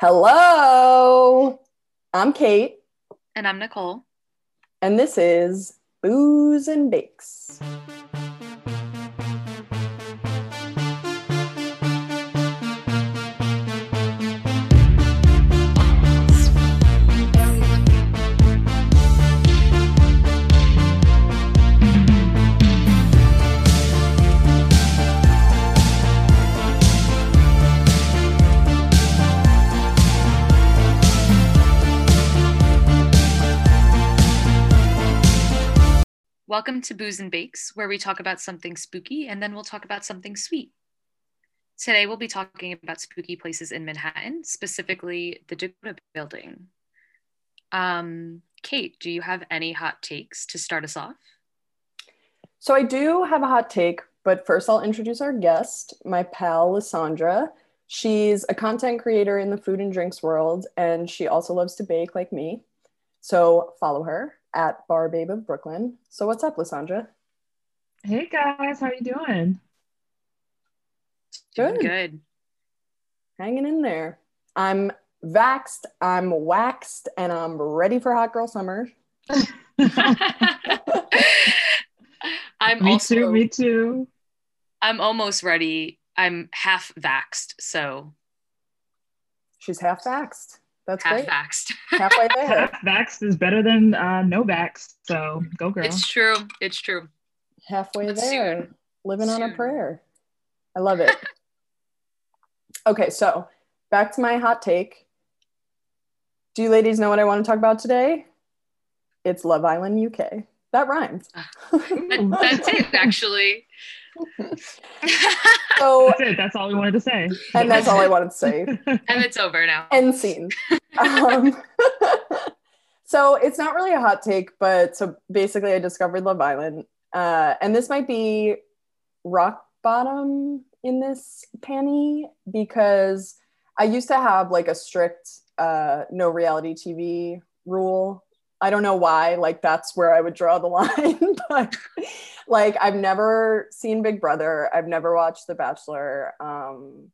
Hello, I'm Kate, And I'm Nicole. and this is Booze and Bakes. Welcome to Booze and Bakes, where we talk about something spooky and then we'll talk about something sweet. Today we'll be talking about spooky places in Manhattan, specifically the Dakota building. Um, Kate, do you have any hot takes to start us off? So, I do have a hot take, but first I'll introduce our guest, my pal, Lysandra. She's a content creator in the food and drinks world, and she also loves to bake like me. So, follow her at Bar Babe of Brooklyn. So, what's up, Lysandra? Hey guys, how are you doing? Good. Good. hanging in there. I'm vaxxed, I'm waxed, and I'm ready for hot girl summer. I'm me also too, me too. I'm almost ready. I'm half vaxxed, so She's half vaxxed. That's half great. vaxxed. Halfway there. Half vax is better than uh, no vax, so go girl. it's true. It's true. Halfway But there. soon. Living on a prayer. I love it. okay, so back to my hot take. Do you ladies know what I want to talk about today? It's Love Island UK. That rhymes. That- that's it, actually. so, That's it. That's all we wanted to say. and that's all I wanted to say. and it's over now. end scene. Um, so it's not really a hot take, but so basically, I discovered Love Island, uh, and this might be rock bottom in this panty because I used to have like a strict uh, no reality TV rule. I don't know why, like that's where I would draw the line, but like I've never seen Big Brother, I've never watched The Bachelor. Um,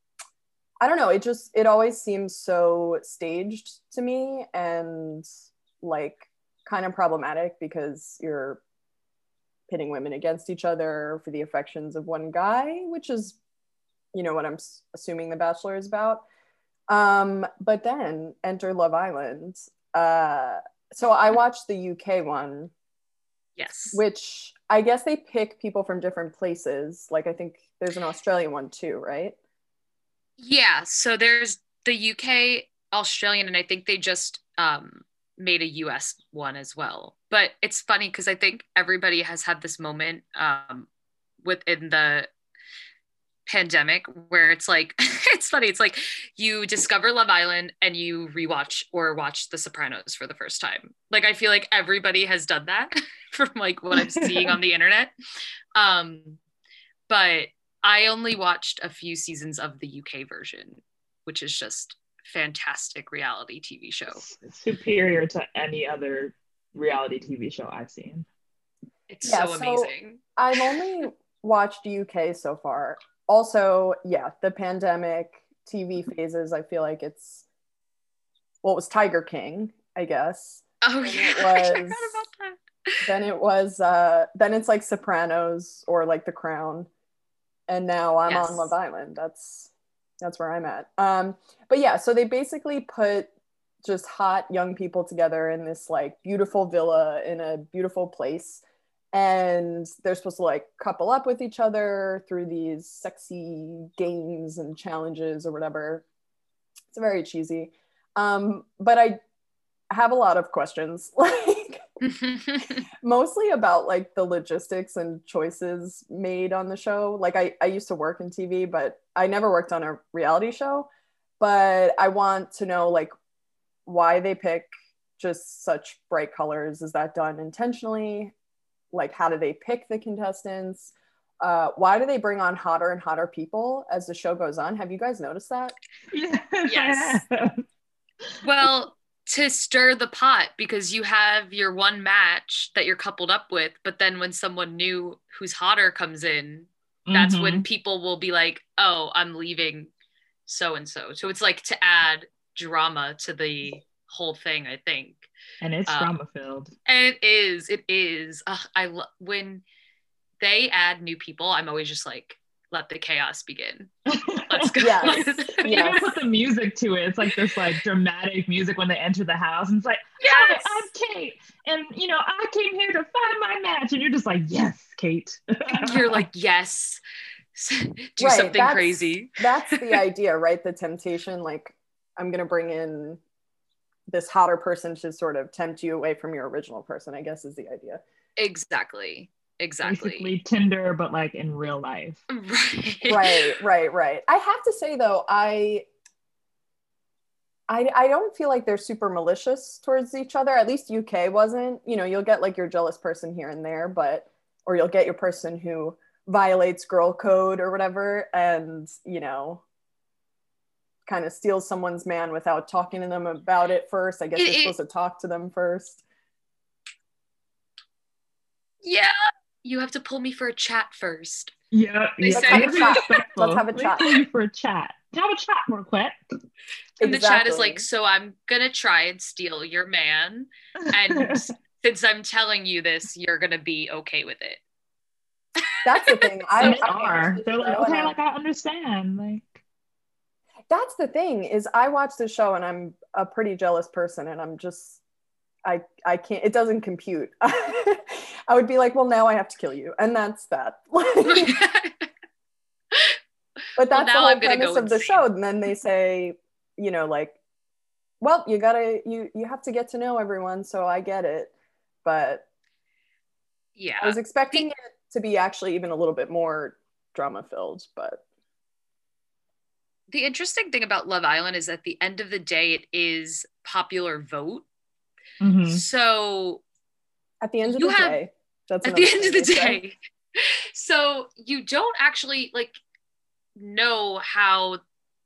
I don't know. It just it always seems so staged to me and like kind of problematic because you're pitting women against each other for the affections of one guy, which is you know what I'm assuming The Bachelor is about. Um, but then enter Love Island. Uh, so I watched the UK one, Yes. which I guess they pick people from different places. Like I think there's an Australian one too, right? Yeah, so there's the UK, Australian, and I think they just um, made a US one as well. But it's funny because I think everybody has had this moment um, within the pandemic where it's like it's funny it's like you discover love island and you rewatch or watch the sopranos for the first time like i feel like everybody has done that from like what i'm seeing on the internet um but I only watched a few seasons of the UK version, which is just fantastic reality TV show. Superior to any other reality TV show I've seen. It's Yeah, so so- amazing. I've only watched UK so far. Also, yeah, the pandemic TV phases, I feel like it's well, it was Tiger King, I guess. Oh yeah, it I forgot about that. Then it was uh then it's like Sopranos or like The Crown. And now I'm Yes. on Love Island. That's that's where I'm at. Um but yeah, so they basically put just hot young people together in this like beautiful villa in a beautiful place and they're supposed to like couple up with each other through these sexy games and challenges or whatever. It's very cheesy. Um but i have a lot of questions. Like mostly about like the logistics and choices made on the show. Like I, I used to work in tv but i never worked on a reality show. But i want to know like why they pick just such bright colors. Is that done intentionally like how do they pick the contestants uh, why do they bring on hotter and hotter people as the show goes on have you guys noticed that Yes. well, to stir the pot because you have your one match that you're coupled up with, but then when someone new who's hotter comes in, that's when Mhm. people will be like, "Oh, I'm leaving so and so." So it's like to add drama to the whole thing. I think, and it's Um, drama filled. and it is. It is. Ugh, I lo- when they add new people, I'm always just like, let the chaos begin. Let's go. Yes. Yes. put the music to it. It's like this like dramatic music when they enter the house, and it's like, yes. I'm Kate, and you know I came here to find my match," and you're just like, "Yes, Kate." You're like, yes. Do Right, something that's- crazy. That's the idea, right? The temptation, like I'm gonna bring in this hotter person to sort of tempt you away from your original person, I guess is the idea. Exactly. Exactly. basically Tinder, but like in real life. Right. right right right i have to say though i I, I don't feel like they're super malicious towards each other. At least UK wasn't. You know, you'll get like your jealous person here and there, but or you'll get your person who violates girl code or whatever, and you know, kind of steals someone's man without talking to them about it first. I guess It- you're it- supposed to talk to them first. Yeah. You have to pull me for a chat first. Yeah, They yeah. Let's have a chat. respectful. Let's have a Let me chat. pull you for a chat. Have a chat real quick. And the chat is like, so I'm gonna try and steal your man. And since I'm telling you this, you're gonna be okay with it. That's the thing. I, I are. They're like, okay, like I understand. Like, that's the thing is i watch the show and i'm a pretty jealous person and i'm just i i can't it doesn't compute. I would be like well now i have to kill you. And that's that. But that's now the whole premise go of the show. And then they say you know like well you gotta you you have to get to know everyone. So i get it. But yeah. i was expecting it to be actually even a little bit more drama filled but the interesting thing about Love Island is at the end of the day, it is popular vote. mhm. So at the end of the have- day that's at the end of the day, so you don't actually like know how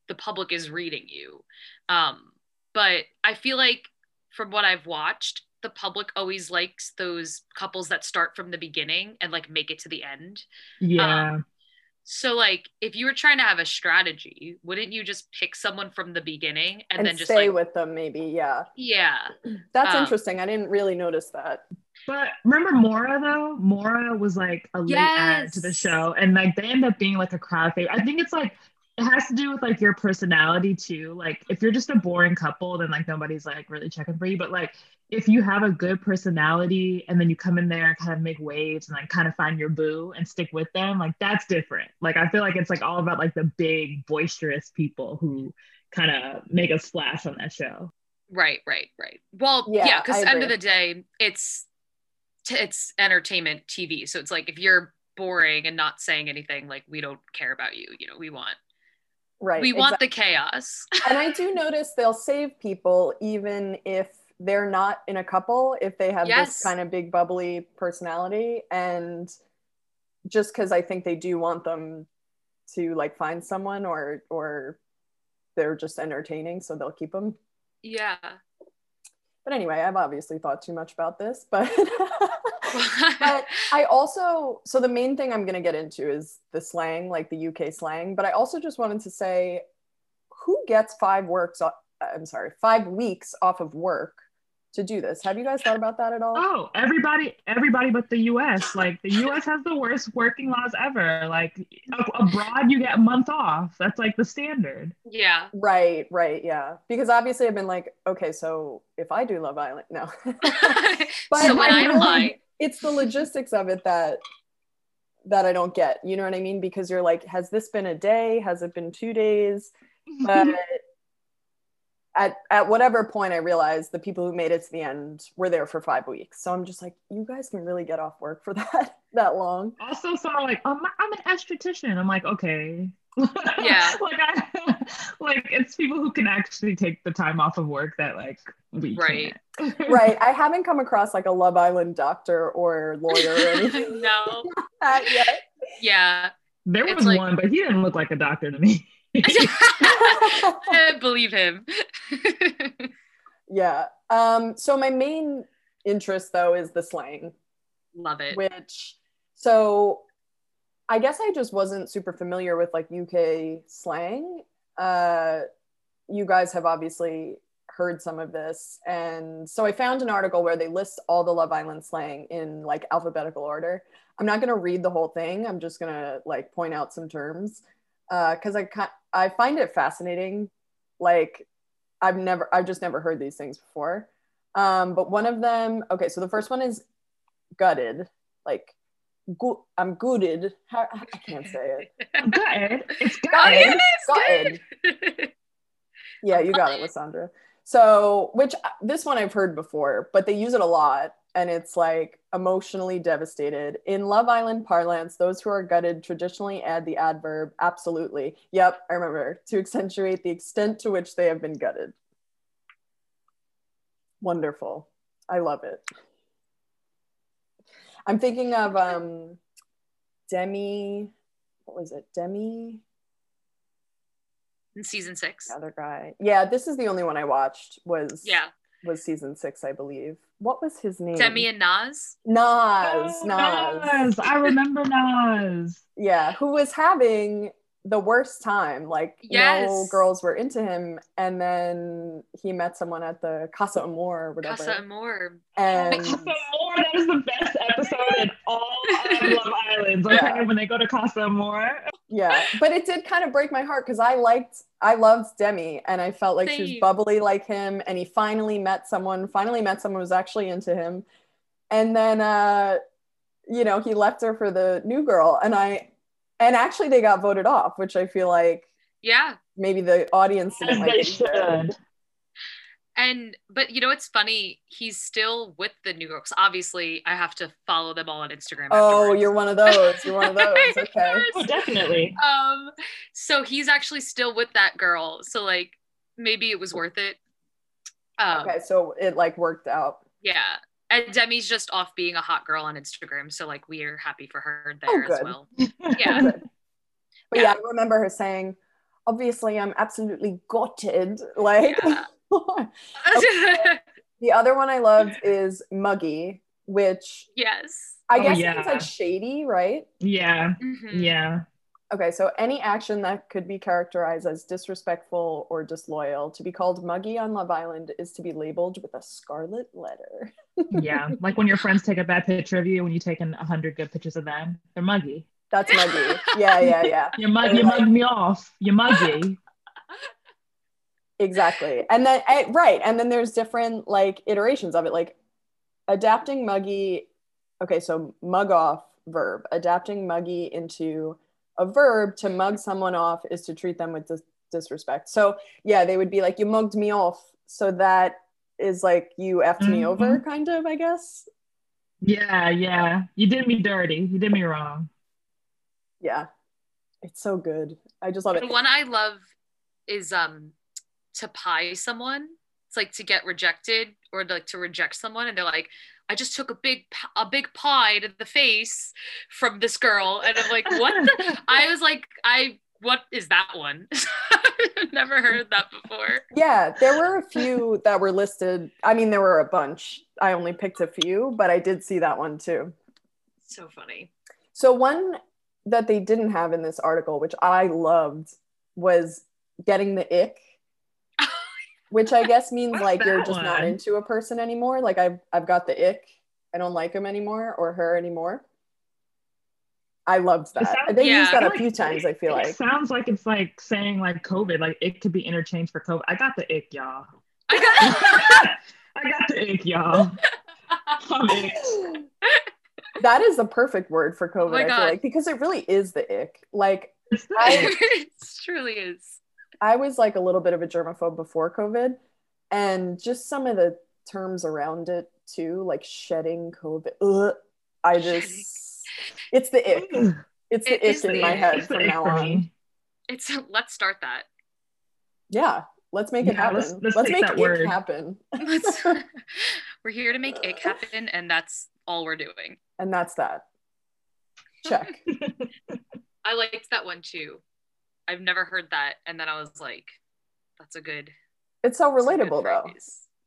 the public is reading you. Um, but I feel like from what I've watched, the public always likes those couples that start from the beginning and like make it to the end. yeah. So like if you were trying to have a strategy, wouldn't you just pick someone from the beginning and, and then just stay like with them maybe yeah yeah. That's Um, interesting. I didn't really notice that. But remember Maura though? Maura was like a late add to the show, and like they end up being like a crowd favorite. I think it's like it has to do with like your personality too. Like if you're just a boring couple, then like nobody's like really checking for you. But like if you have a good personality and then you come in there and kind of make waves and like kind of find your boo and stick with them, like that's different. Like I feel like it's like all about like the big boisterous people who kind of make a splash on that show. Right, right, right. Well, Yeah, yeah, because I end of the day, it's t- it's entertainment TV. So it's like if you're boring and not saying anything, like we don't care about you. You know, we want Right. we want exactly. the chaos. and I do notice they'll save people even if they're not in a couple, if they have Yes. this kind of big bubbly personality. And just because I think they do want them to like find someone or or they're just entertaining, so they'll keep them. yeah. But anyway, I've obviously thought too much about this, but but I also so the main thing I'm going to get into is the slang, like the UK slang. But I also just wanted to say, who gets five works? Uh, I'm sorry, five weeks off of work to do this? Have you guys thought about that at all? Oh, everybody, everybody but the U.S. Like the U.S. has the worst working laws ever. Like abroad, you get a month off. That's like the standard. yeah. Right, right, yeah. Because obviously I've been like, okay, so if I do Love Island, no. But so when I I really- apply, it's the logistics of it that that I don't get. You know what I mean? Because you're like, has this been a day? Has it been two days? Mm-hmm. But at at whatever point I realized the people who made it to the end were there for five weeks. So I'm just like, you guys can really get off work for that that long. also, are like, I'm an esthetician. I'm like, okay. Yeah. like I, like it's people who can actually take the time off of work that like we Right. can't. Right. I haven't come across like a Love Island doctor or lawyer or anything no. like that yet. Yeah. There It's was like- one, but he didn't look like a doctor to me. I believe him. Yeah. Um, so my main interest though is the slang. Love it. which so I guess I just wasn't super familiar with like UK slang. Uh, you guys have obviously heard some of this. And so I found an article where they list all the Love Island slang in like alphabetical order. I'm not going to read the whole thing. I'm just going to like point out some terms because uh, I I find it fascinating. Like I've never I've just never heard these things before. Um, but one of them, okay, so the first one is gutted, like go- I'm gooded. How, I can't say it. gutted. It's gutted. Gutted. gutted. Yeah, you got it, Lysandra. So, which uh, this one I've heard before, but they use it a lot. And it's like emotionally devastated. In Love Island parlance, those who are gutted traditionally add the adverb absolutely. Yep, I remember to accentuate the extent to which they have been gutted. Wonderful. I love it. I'm thinking of um, Demi. What was it? Demi. In season six. Other guy. Yeah, this is the only one I watched. Was Yeah. was season six, I believe. What was his name? Demi and Nas. Nas. Oh, Nas. Nas. I remember Nas. Yeah, who was having the worst time. Like no Yes. girls were into him, and then he met someone at the Casa Amor or whatever. Casa Amor. and Casa Amor, that is the best episode in all of Love Islands. Okay, Yeah. when they go to Casa Amor. yeah, but it did kind of break my heart because I liked, I loved Demi, and I felt like she was bubbly like him, and he finally met someone. Finally met someone who was actually into him, and then, uh, you know, he left her for the new girl, and I, and actually they got voted off, which I feel like Yeah. maybe the audience As didn't like. they should. And but you know it's funny, he's still with the New Yorks. Obviously, I have to follow them all on Instagram. Oh, afterwards. you're one of those. You're one of those. Okay. course. Oh, definitely. Um, so he's actually still with that girl. So like maybe it was worth it. Um, Okay, so it like worked out. yeah. And Demi's just off being a hot girl on Instagram. So like we are happy for her Oh, there as well. Yeah. But yeah. I remember her saying, obviously I'm absolutely gutted. Like Yeah. the other one I loved is Muggy, which yes. I Oh, guess yeah. it's like shady, right? Yeah, Mhm. yeah. Okay, so any action that could be characterized as disrespectful or disloyal to be called muggy on Love Island is to be labeled with a scarlet letter. Yeah, like when your friends take a bad picture of you when you taken a hundred good pictures of them, they're muggy. That's muggy. yeah, yeah, yeah. You mug, you mugged me off. You're muggy. exactly and then eh, right and then there's different like iterations of it like adapting muggy okay so mug off verb adapting muggy into a verb to mug someone off is to treat them with dis- disrespect so yeah they would be like you mugged me off so that is like you effed me Mhm. over kind of i guess Yeah, yeah. You did me dirty. You did me wrong. yeah it's so good i just love it The one I love is um to pie someone. It's like to get rejected or like to reject someone, and they're like, "I just took a big a big pie to the face from this girl," and I'm like, "What?" The? I was like, "I what is that one?" I've never heard that before. Yeah, there were a few that were listed. I mean, there were a bunch. I only picked a few, but I did see that one too. So funny. So, one that they didn't have in this article, which I loved, was getting the ick, which I guess means What's like you're that just not into a person anymore. Like, I've, I've got the ick. I don't like him anymore or her anymore. I loved that. sounds- they Yeah. used that a Like, few times, I feel it like. sounds like it's like saying like COVID, like it could be interchanged for COVID. I got the ick, y'all. I got. I got the ick, y'all. That is the perfect word for oh COVID, Oh I feel like, because it really is the ick. Like, I- it truly is. I was like a little bit of a germaphobe before COVID, and just some of the terms around it too, like shedding COVID. Ugh, I just, it's the ick. It's the is ick in the my ick. head It's from now on. It's let's start that. Yeah, let's make it Yeah, happen. let's- Let's, let's make it word. happen. We're here to make it happen, and that's all we're doing. and that's that. Check. I liked that one too. I've never heard that, and then I was like, "That's a good, It's so that's a good relatable though.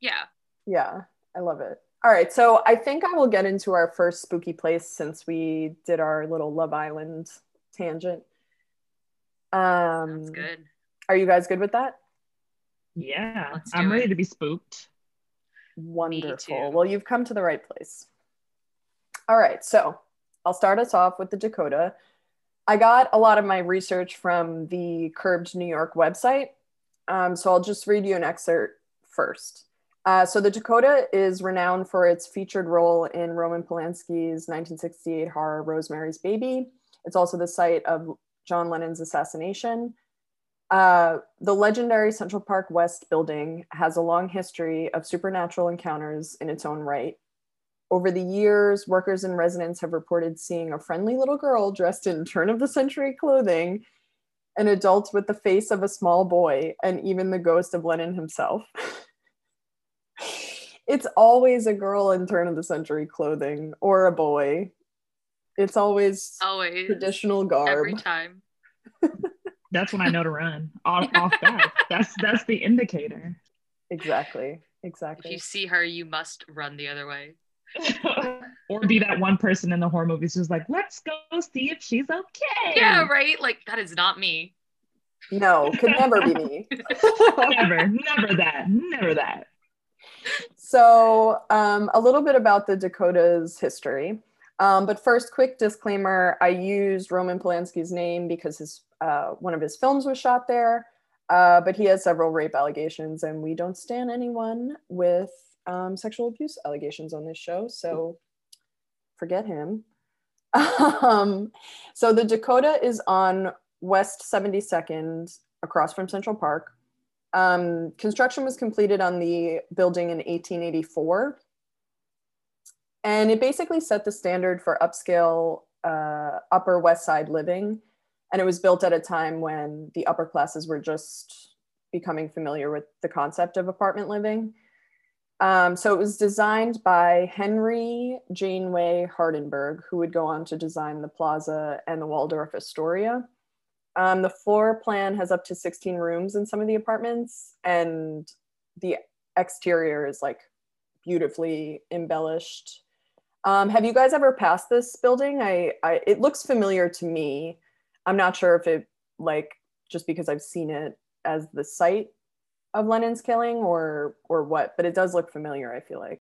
Yeah, Yeah, I love it. All right, so I think I will get into our first spooky place since we did our little Love Island tangent. Um, that's good. Are you guys good with that? Yeah, I'm it. ready to be spooked. Wonderful. Well, you've come to the right place. All right, so I'll start us off with the Dakota. I got a lot of my research from the Curbed New York website. Um, so I'll just read you an excerpt first. Uh, so the Dakota is renowned for its featured role in Roman Polanski's 1968 horror Rosemary's Baby. It's also the site of John Lennon's assassination. Uh, the legendary Central Park West building has a long history of supernatural encounters in its own right. Over the years, workers and residents have reported seeing a friendly little girl dressed in turn of the century clothing, an adult with the face of a small boy, and even the ghost of Lennon himself. it's always a girl in turn of the century clothing or a boy. It's always Always. traditional garb. Every time. That's when I know to run off, off that. That's that's the indicator. Exactly. Exactly. If you see her, you must run the other way. Or be that one person in the horror movies who's like, let's go see if she's okay. Yeah, right? Like, that is not me. No, could never be me. never, never that, never that. So, um, a little bit about the Dakota's history. Um, but first, quick disclaimer: I used Roman Polanski's name because his uh, one of his films was shot there. Uh, but he has several rape allegations, and we don't stand anyone with um, sexual abuse allegations on this show. So, forget him. um, so the Dakota is on West 72nd, across from Central Park. Um, construction was completed on the building in 1884. And it basically set the standard for upscale uh, Upper West Side living. And it was built at a time when the upper classes were just becoming familiar with the concept of apartment living. Um, so it was designed by Henry Janeway Hardenbergh, who would go on to design the Plaza and the Waldorf Astoria. Um, the floor plan has up to 16 rooms in some of the apartments, and the exterior is like beautifully embellished. Um, have you guys ever passed this building? I, I, it looks familiar to me. I'm not sure if it like just because I've seen it as the site of Lennon's killing or or what, but it does look familiar. I feel like.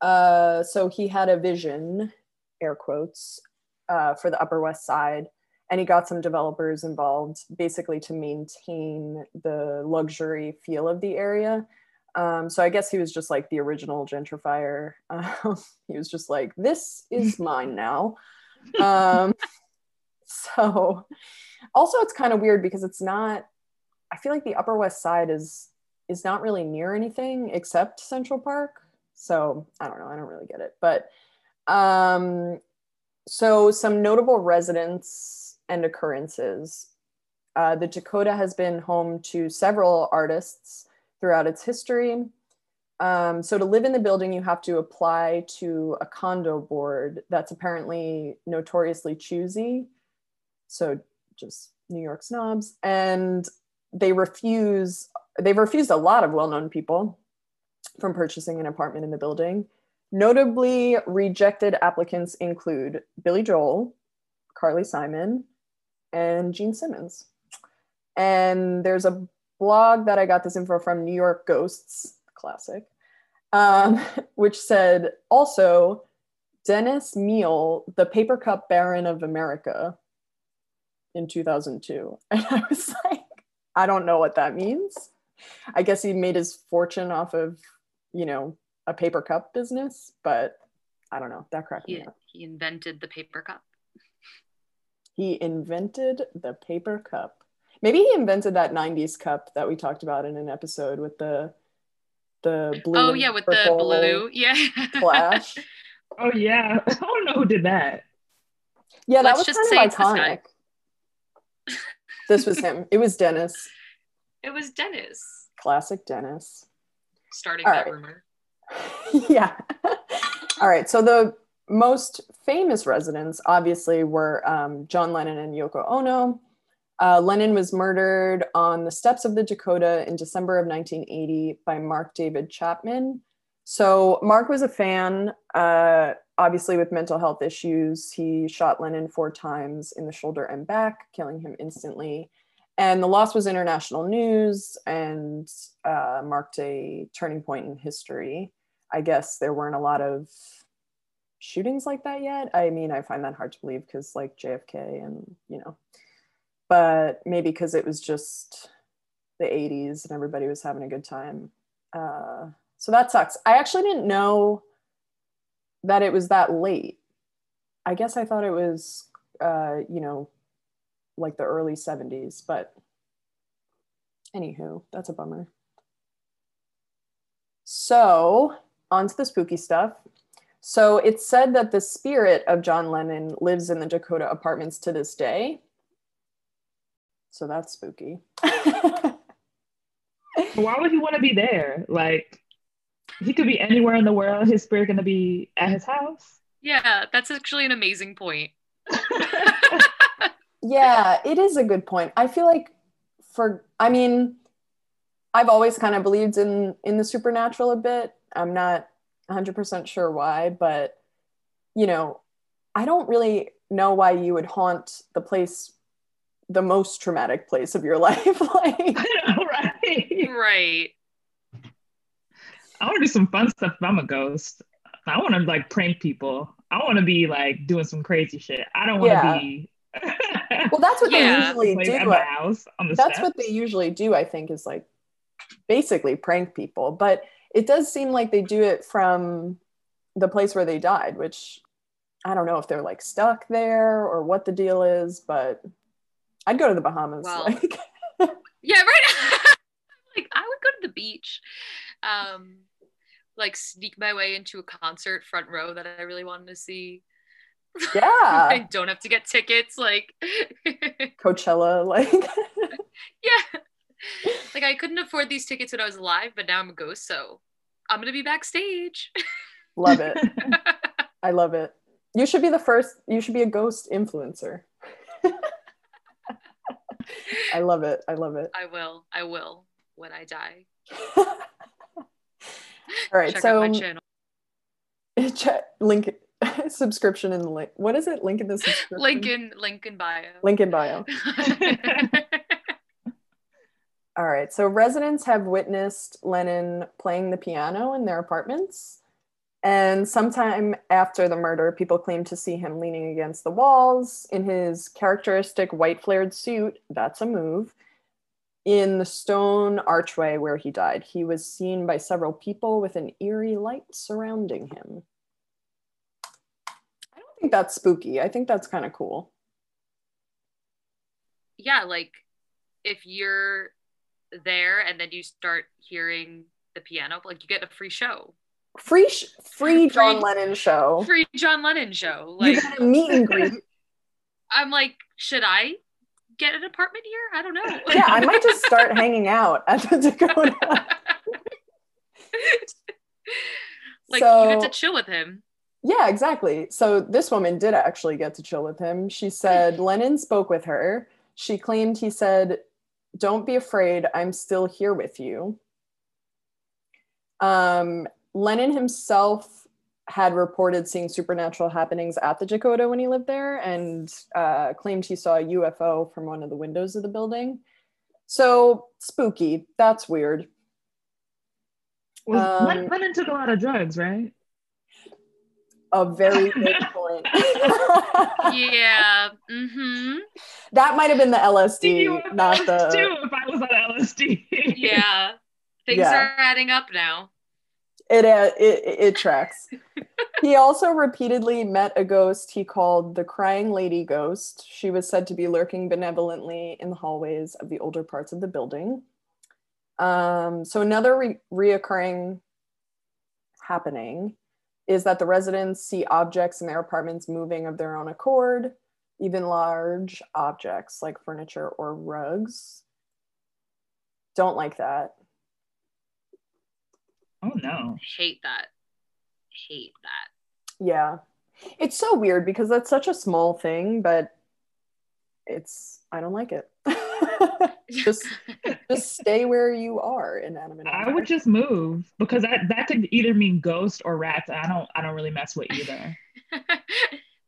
Uh, so he had a vision, air quotes, uh, for the Upper West Side, and he got some developers involved, basically to maintain the luxury feel of the area. Um, so I guess he was just like the original gentrifier. Um, he was just like, "This is mine now." Um, so, also, it's kind of weird because it's not. I feel like the Upper West Side is is not really near anything except Central Park. So I don't know. I don't really get it. But um, so some notable residents and occurrences. Uh, the Dakota has been home to several artists throughout its history. Um, so to live in the building, you have to apply to a condo board that's apparently notoriously choosy. So just New York snobs, and they refuse. They've refused a lot of well-known people from purchasing an apartment in the building. Notably rejected applicants include Billy Joel, Carly Simon, and Gene Simmons. And there's a blog that I got this info from New York Ghosts, classic, um, which said also Dennis Mehiel, the paper cup baron of America in 2002. And I was like, I don't know what that means. I guess he made his fortune off of, you know, a paper cup business, but I don't know. That cracked me He, up. he invented the paper cup. He invented the paper cup. Maybe he invented that 90s cup that we talked about in an episode with the the blue. Oh yeah, with the blue. Yeah. Flash. Oh yeah, I don't know who did that. Yeah, that Let's was just kind say of it's iconic. This was him. It was Dennis. it was Dennis Classic Dennis. starting All that right. rumor. yeah. All right. So the most famous residents, obviously, were um, John Lennon and Yoko Ono. Uh, Lennon was murdered on the steps of the Dakota in December of 1980 by Mark David Chapman. So Mark was a fan, uh, obviously with mental health issues. He shot Lennon four times in the shoulder and back, killing him instantly. And the loss was international news and uh, marked a turning point in history. I guess there weren't a lot of shootings like that yet. I mean, I find that hard to believe because like JFK and, you know, but maybe because it was just the 80s and everybody was having a good time. Uh, so that sucks. I actually didn't know that it was that late. I guess I thought it was, uh, you know, like the early 70s, but anywho, that's a bummer. So, on to the spooky stuff. So, it's said that the spirit of John Lennon lives in the Dakota apartments to this day. So, that's spooky. Why would he want to be there? Like, he could be anywhere in the world. His spirit gonna be at his house. Yeah, that's actually an amazing point. yeah, it is a good point. I feel like for I mean, I've always kind of believed in in the supernatural a bit. I'm not 100% sure why, but you know, I don't really know why you would haunt the place the most traumatic place of your life like know, right right I want to do some fun stuff if I'm a ghost. I want to like prank people. I want to be like doing some crazy shit. I don't want to Yeah. be. well that's what Yeah. they usually like, do at my house on the that's steps. what they usually do i think is like basically prank people but it does seem like they do it from the place where they died which i don't know if they're like stuck there or what the deal is but i'd go to the bahamas Well, like Yeah, right. like I would go to the beach, um, like sneak my way into a concert front row that I really wanted to see. Yeah. I don't have to get tickets. Like, coachella like yeah, like I couldn't afford these tickets when I was alive, but now I'm a ghost, so I'm gonna be backstage. love it i love it you should be the first you should be a ghost influencer i love it i love it I will. I will when I die. all right Check so my channel. Check, link subscription in the link. What is it? Link in the subscription. Link in link in bio. Link in bio. All right. So residents have witnessed Lennon playing the piano in their apartments. And sometime after the murder, people claim to see him leaning against the walls in his characteristic white flared suit. That's a move. In the stone archway where he died, he was seen by several people with an eerie light surrounding him. I don't think that's spooky. I think that's kind of cool. yeah, like if you're there and then you start hearing the piano, like you get a free show. Free, sh- free John Free- Lennon show. Free John Lennon show. you Like got a meet and greet. I'm like, should I get an apartment here? I don't know. yeah, I might just start hanging out at the Dakota. like so, you get to chill with him. yeah, exactly. So this woman did actually get to chill with him. She said Lennon spoke with her. She claimed he said, "Don't be afraid. I'm still here with you." Um, Lennon himself had reported seeing supernatural happenings at the Dakota when he lived there and uh, claimed he saw a UFO from one of the windows of the building. So spooky. That's weird. Was, Um, Lennon took a lot of drugs, right? A very good point. Yeah. Mm-hmm. that might have been the LSD, You not too, the. if I was on LSD. Yeah. Things Yeah. are adding up now. It, uh, it it tracks. he also repeatedly met a ghost he called the Crying Lady Ghost. She was said to be lurking benevolently in the hallways of the older parts of the building. Um, so another re- reoccurring happening is that the residents see objects in their apartments moving of their own accord, even large objects like furniture or rugs. Don't like that. Oh no. Hate that. Hate that. Yeah. It's so weird because that's such a small thing, but it's I don't like it. Just just stay where you are, in inanimate. I would just move because that that could either mean ghost or rats. I don't I don't really mess with either.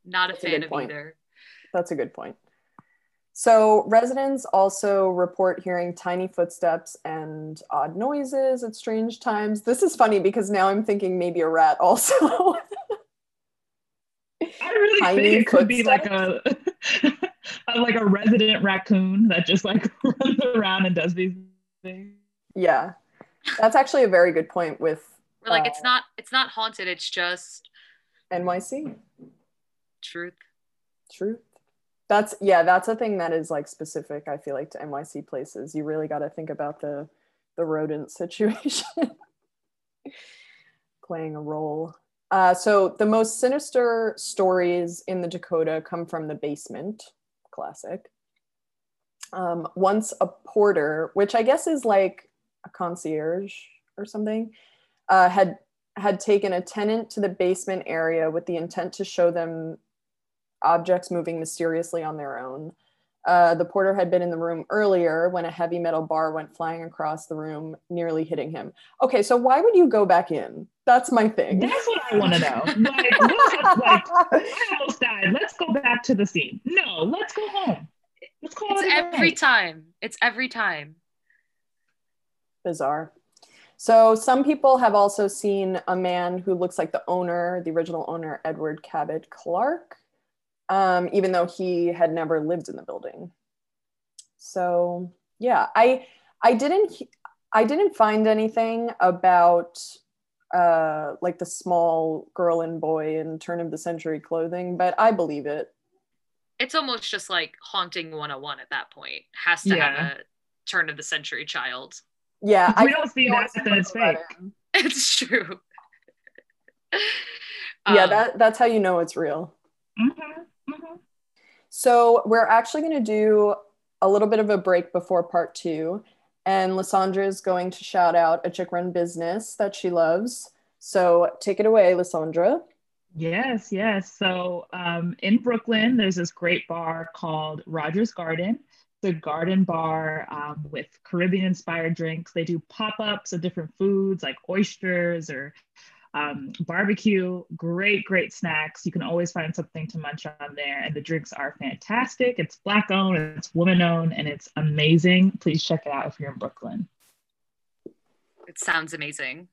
Not a That's fan good of point. either. That's a good point. So residents also report hearing tiny footsteps and odd noises at strange times. This is funny because now I'm thinking maybe a rat also. I really Tiny think it could be like a, a like a resident raccoon that just like runs around and does these things. yeah. That's actually a very good point with We're like, it's Uh, not it's not haunted, it's just NYC. truth. Truth. That's yeah, that's a thing that is like specific, I feel like, to NYC places. You really gotta think about the the rodent situation playing a role. Uh, so the most sinister stories in the Dakota come from the basement, classic. Um, once a porter, which I guess is like a concierge or something, uh, had had taken a tenant to the basement area with the intent to show them objects moving mysteriously on their own. Uh, the porter had been in the room earlier when a heavy metal bar went flying across the room, nearly hitting him. Okay, so why would you go back in? That's my thing. That's what I want to know. Like, like I almost died. Let's go back to the scene. No, let's go home. Let's call It's it every night. time. It's every time. Bizarre. So some people have also seen a man who looks like the owner, the original owner, Edward Cabot Clark, um, even though he had never lived in the building. So yeah, I I didn't I didn't find anything about uh, like the small girl and boy in turn of the century clothing, but I believe it. It's almost just like haunting 101 at that point. Has to Yeah. have a turn of the century child. Yeah, If we I don't see feel that, then it's fake. It's true. Yeah, Um, that that's how you know it's real. Mhm, mhm. So we're actually going to do a little bit of a break before part two, and Lysandra is going to shout out a chick run business that she loves. So take it away, Lysandra. Yes, yes. So um, in Brooklyn, there's this great bar called Rogers Garden. It's a garden bar um, with Caribbean inspired drinks. They do pop ups of different foods like oysters or um, barbecue. Great, great snacks. You can always find something to munch on there. And the drinks are fantastic. It's Black owned, it's woman owned, and it's amazing. Please check it out if you're in Brooklyn. it sounds amazing.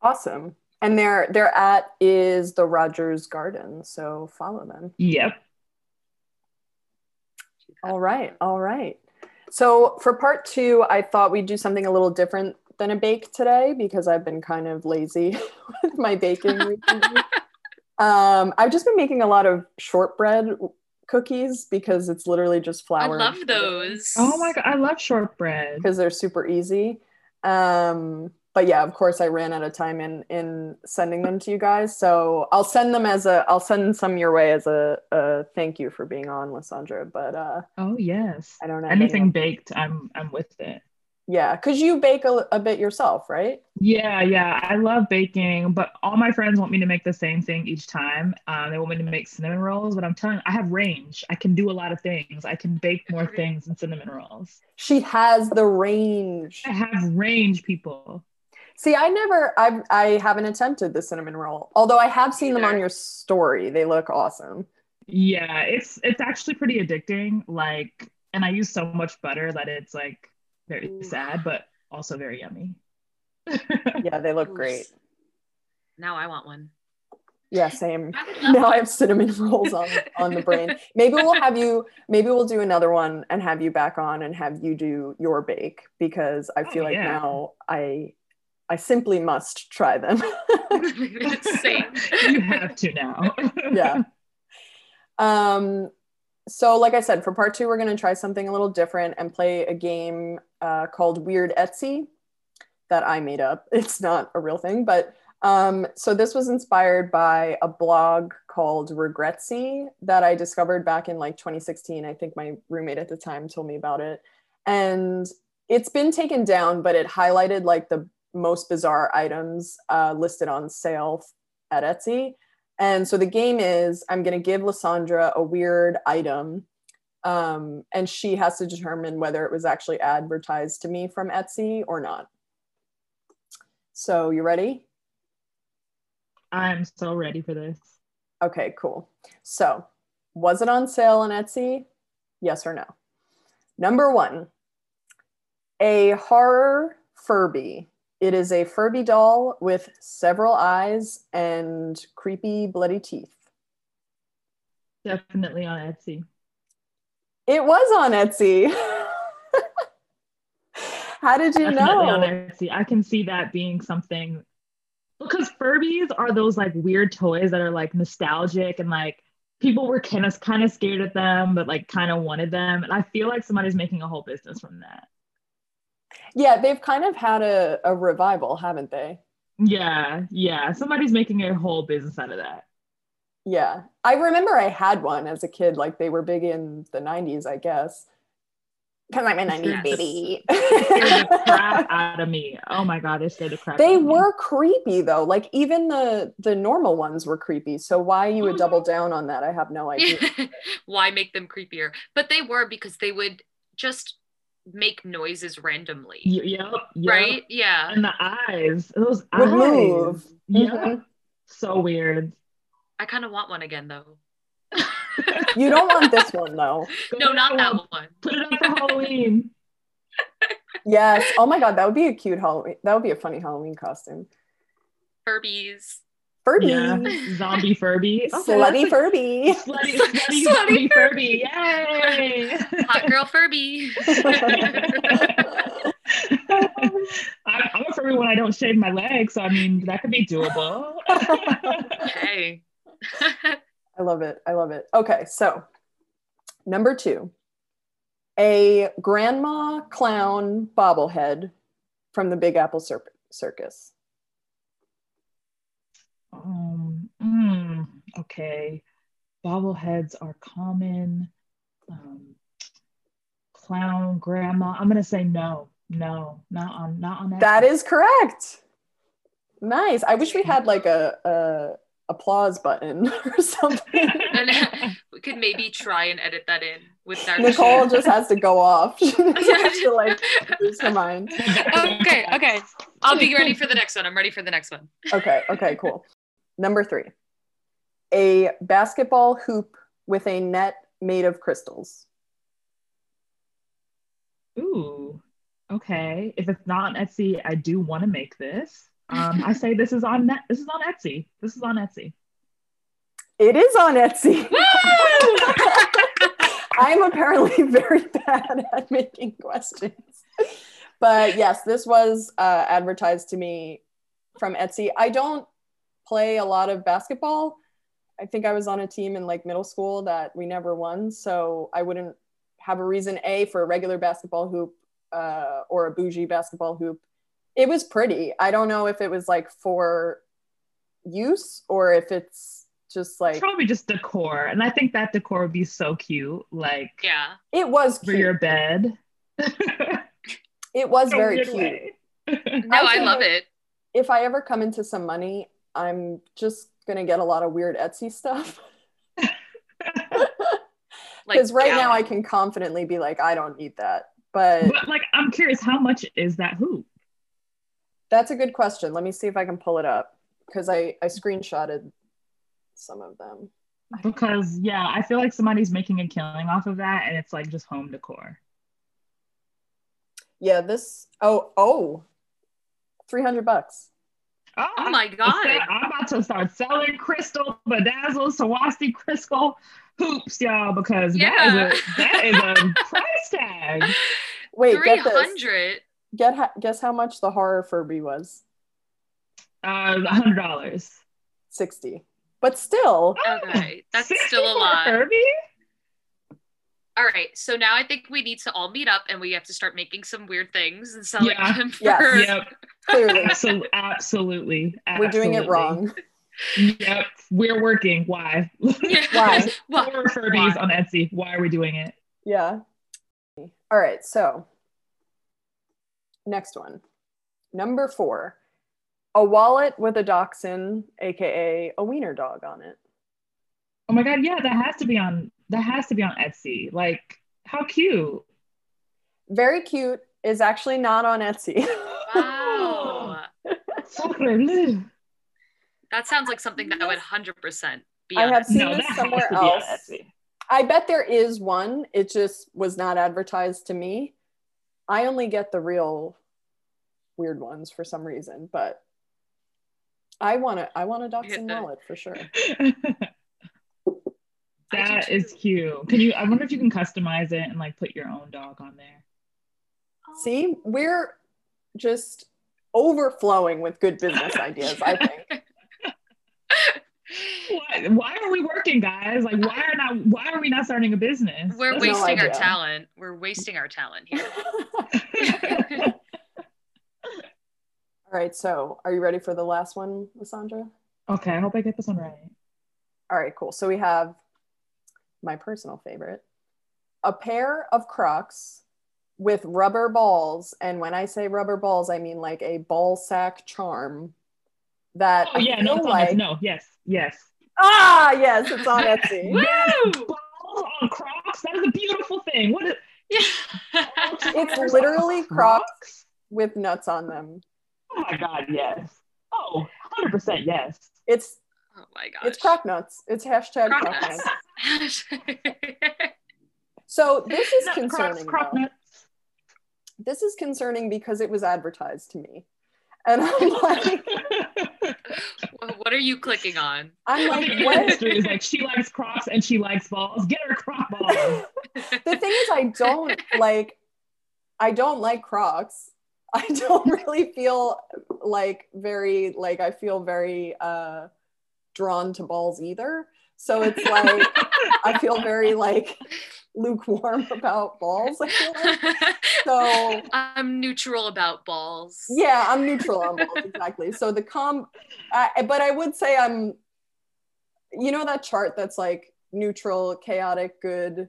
Awesome. And their their at is the Rogers Garden. So follow them. Yep. All right. All right. So for part two, I thought we'd do something a little different than a bake today because I've been kind of lazy with my baking recently. um, I've just been making a lot of shortbread cookies because it's literally just flour. I love those. Oh my God. I love shortbread. Because they're super easy. Um, but yeah, of course, I ran out of time in in sending them to you guys. So I'll send them as a I'll send some your way as a, a thank you for being on, Lysandra. But uh, Oh, yes. I don't have any- Anything baked, I'm I'm with it. Yeah, because you bake a, a bit yourself, right? Yeah, yeah, I love baking, but all my friends want me to make the same thing each time. Um, they want me to make cinnamon rolls, but I'm telling you, I have range. I can do a lot of things. I can bake more things than cinnamon rolls. She has the range. I have range, people. See, I never, I've, I haven't attempted the cinnamon roll, although I have seen them on your story. They look awesome. Yeah, it's it's actually pretty addicting. Like, and I use so much butter that it's like very Ooh. sad, but also very yummy. Yeah, they look great. Now I want one. Yeah, same. I Now. I have cinnamon rolls on on the brain. Maybe we'll have you. Maybe we'll do another one and have you back on and have you do your bake because I feel Oh, like yeah. now I I simply must try them. Same. you have to now. yeah. Um, so, like I said, for part two, we're going to try something a little different and play a game uh, called Weird Etsy that I made up. It's not a real thing, but um, so this was inspired by a blog called Regretsy that I discovered back in like 2016. I think my roommate at the time told me about it. And it's been taken down, but it highlighted like the most bizarre items uh, listed on sale at Etsy. And so the game is I'm going to give Lysandra a weird item. Um, and she has to determine whether it was actually advertised to me from Etsy or not. So, you ready? I'm so ready for this. Okay, cool. So, was it on sale on Etsy? Yes or no? Number one, a horror Furby. It is a Furby doll with several eyes and creepy, bloody teeth. Definitely on Etsy. It was on Etsy. How did you Definitely know? on Etsy. I can see that being something because Furbies are those like weird toys that are like nostalgic and like people were kind of kind of scared of them, but like kind of wanted them. And I feel like somebody's making a whole business from that. Yeah, they've kind of had a, a revival, haven't they? Yeah, yeah. Somebody's making a whole business out of that. Yeah. I remember I had one as a kid. Like they were big in the 90s, I guess. Because I'm a 90s Yes. baby. Scared the crap out of me. Oh my god, they scared the crap. they out of me. were creepy though. Like even the the normal ones were creepy. So why you would double Mm-hmm. down on that, I have no idea. Why make them creepier? But they were because they would just make noises randomly. Y- yep, yep. Right? Yeah. And the eyes, those Would eyes. move. Yeah, Mhm. so weird. I kind of want one again though. You don't want this one though. Go No, not that one. one. Put it up for Halloween. Yes. Oh my god, that would be a cute Halloween. That would be a funny Halloween costume. Furbies. Furby. Yeah, zombie Furby. Okay, Slutty that's Furby. a- Slutty, slutty, Slutty zombie Furby. Yay! Hot girl Furby. I'm, I'm a Furby when I don't shave my legs, so I mean that could be doable. hey. I love it. I love it. Okay, so number two, a grandma clown bobblehead from the Big Apple Cir- Circus. Um, mm, okay. Bobbleheads are common. Um, clown grandma. I'm gonna say no, no, not on, not on that. That is correct. Nice. I wish we had like a, a applause button or something. And we could maybe try and edit that in with our Nicole just has to go off. She has to like lose her mind. Okay, okay. I'll be ready for the next one. I'm ready for the next one. Okay, okay, cool. Number three, a basketball hoop with a net made of crystals. Ooh, okay. If it's not on Etsy, I do want to make this. Um, I say this is on net. This is on Etsy. This is on Etsy. It is on Etsy. I'm apparently very bad at making questions. But yes, this was uh, advertised to me from Etsy. I don't play a lot of basketball. I think I was on a team in like middle school that we never won. So I wouldn't have a reason, A, for a regular basketball hoop uh, or a bougie basketball hoop. It was pretty. I don't know if it was like for use or if it's just like It's probably just decor, and I think that decor would be so cute, like Yeah. it was for cute. your bed. It was In a very cute. way. No, I think love it- it. If I ever come into some money, I'm just gonna get a lot of weird Etsy stuff. Like Because right now. I can confidently be like, I don't need that. But but like, I'm curious, how much is that hoop? that's a good question. Let me see if I can pull it up because I I screenshotted some of them. Because yeah, I feel like somebody's making a killing off of that, and it's like just home decor. Yeah, this. Oh, oh, 300 bucks. Oh my I'm god. I'm about to start selling crystal bedazzle Swarovski crystal hoops, y'all, because Yeah. that is a that is a price tag. Wait, Three get this. hundred. Get guess how much the horror Furby was? Uh, hundred dollars. 60. But still, Okay, that's still a lot. Kirby? All right, so now I think we need to all meet up and we have to start making some weird things and selling Yeah. them for. Yes. Yep, clearly, absolutely, absolutely. we're doing it wrong. Yep, we're working. Why? Why? Why? Four Furbies Why? on Etsy. Why are we doing it? Yeah. All right. So, next one. Number four a wallet with a dachshund, aka a wiener dog on it. Oh my god, yeah, that has to be on that has to be on Etsy. Like, how cute. Very cute is actually not on Etsy. Wow. That sounds like something that would 100% be I have seen No, this somewhere to be on else. Etsy. I bet there is one. It just was not advertised to me. I only get the real weird ones for some reason, but I want to. I want a dachshund the- wallet for sure. that do is too. cute. Can you? I wonder if you can customize it and like put your own dog on there. See, we're just overflowing with good business ideas. I think. Why, why are we working, guys? Like, why are not? Why are we not starting a business? We're No wasting our talent. We're wasting our talent here. All right, so are you ready for the last one, Lysandra? okay, I hope I get this one right. All right, cool. So we have my personal favorite a pair of Crocs with rubber balls. And when I say rubber balls, I mean like a ball sack charm that Oh yeah, no, feel on like. No, yes, yes. Ah, yes, it's on Etsy. Yes, balls on Crocs. That is a beautiful thing. What is? Yeah. It's literally Crocs with nuts on them. Oh my god, yes. Oh, 100 percent yes. It's oh my gosh. it's Croc nuts. It's hashtag Croc Croc nuts. nuts. So this is Nut concerning. Crocs, Croc nuts. This is concerning because it was advertised to me. And I'm like, what are you clicking on? I'm like, what? industry is like she likes Crocs and she likes balls. Get her Croc balls. the thing is i don't like i don't like crocs i don't really feel like very like i feel very uh drawn to balls either so it's like i feel very like lukewarm about balls I feel like. so I'm neutral about balls. yeah i'm neutral on balls exactly so the com I, but i would say i'm you know that chart that's like neutral chaotic good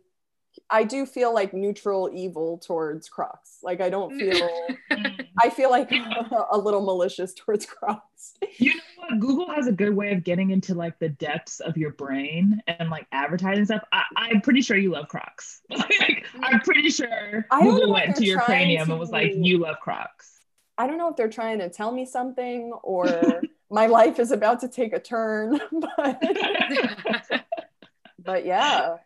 i do feel like neutral evil towards crocs like i don't feel i feel like a little malicious towards crocs You know what? Google has a good way of getting into like the depths of your brain and like advertising stuff. I, I'm pretty sure you love Crocs. like, I'm pretty sure I Google went to your cranium to- and was like, "You love Crocs." i don't know if they're trying to tell me something or my life is about to take a turn but but yeah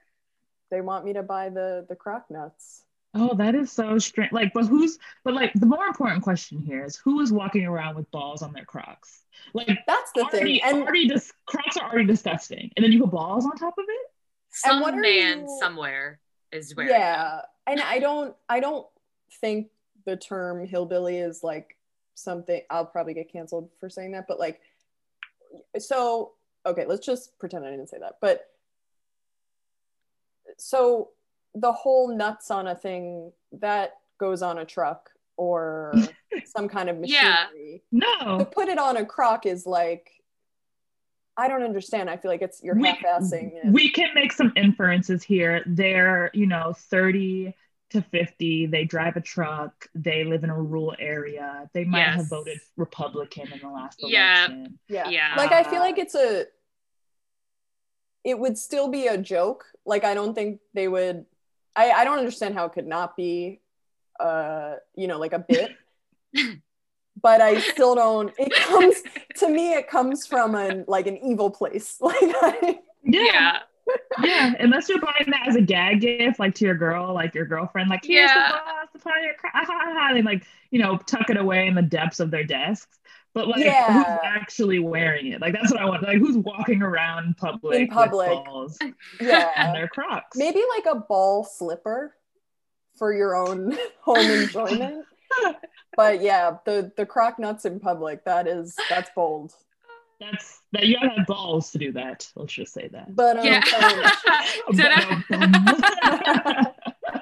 they want me to buy the the croc nuts Oh, that is so strange. Like, but who's? But like, the more important question here is who is walking around with balls on their Crocs? Like, that's the already, thing and already, dis- Crocs are already disgusting, and then you put balls on top of it. Some what man you- somewhere is wearing. yeah and i don't i don't think the term hillbilly is like something i'll probably get canceled for saying that but like so okay let's just pretend i didn't say that but so the whole nuts on a thing that goes on a truck or some kind of Yeah. machinery to No, put it on a croc is like i don't understand i feel like it's you're half-assing it. we can make some inferences here. They're, you know, 30 to 50. They drive a truck. They live in a rural area. They might have voted Republican in the last Yeah. election. Yeah. Yeah. Like I feel like it's a it would still be a joke. Like I don't think they would I, I don't understand how it could not be uh you know like a bit. but I still don't it comes to me it comes from an like an evil place. Like I, Yeah. yeah. Yeah. Unless you're buying that as a gag gift, like to your girl, like your girlfriend, like, here's Yeah. the boss, the part of your cra- ah, ah, ah," They like, you know, tuck it away in the depths of their desks. But like, Yeah. who's actually wearing it? Like, that's what I want. Like, who's walking around public, In public. with balls and their Crocs? Maybe like a ball slipper for your own home enjoyment. But yeah, the the croc nuts in public, that is that's bold. That's that you gotta have balls to do that. Let's just say that. But um, Yeah. Ta-da.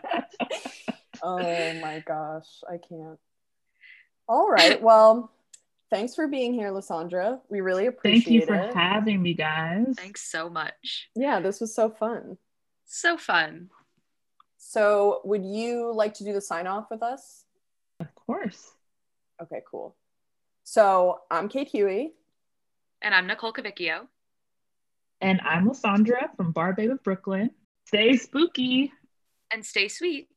oh my gosh, I can't. All right. Well, thanks for being here, Lysandra. We really appreciate it. Thank you for it. having me, guys. Thanks so much. yeah, this was so fun. So fun. So, would you like to do the sign off with us? Of course. Okay, cool. So, I'm Kate Huey. And I'm Nicole Cavicchio. And I'm Lysandra from Bar Babe of Brooklyn. Stay spooky. And stay sweet.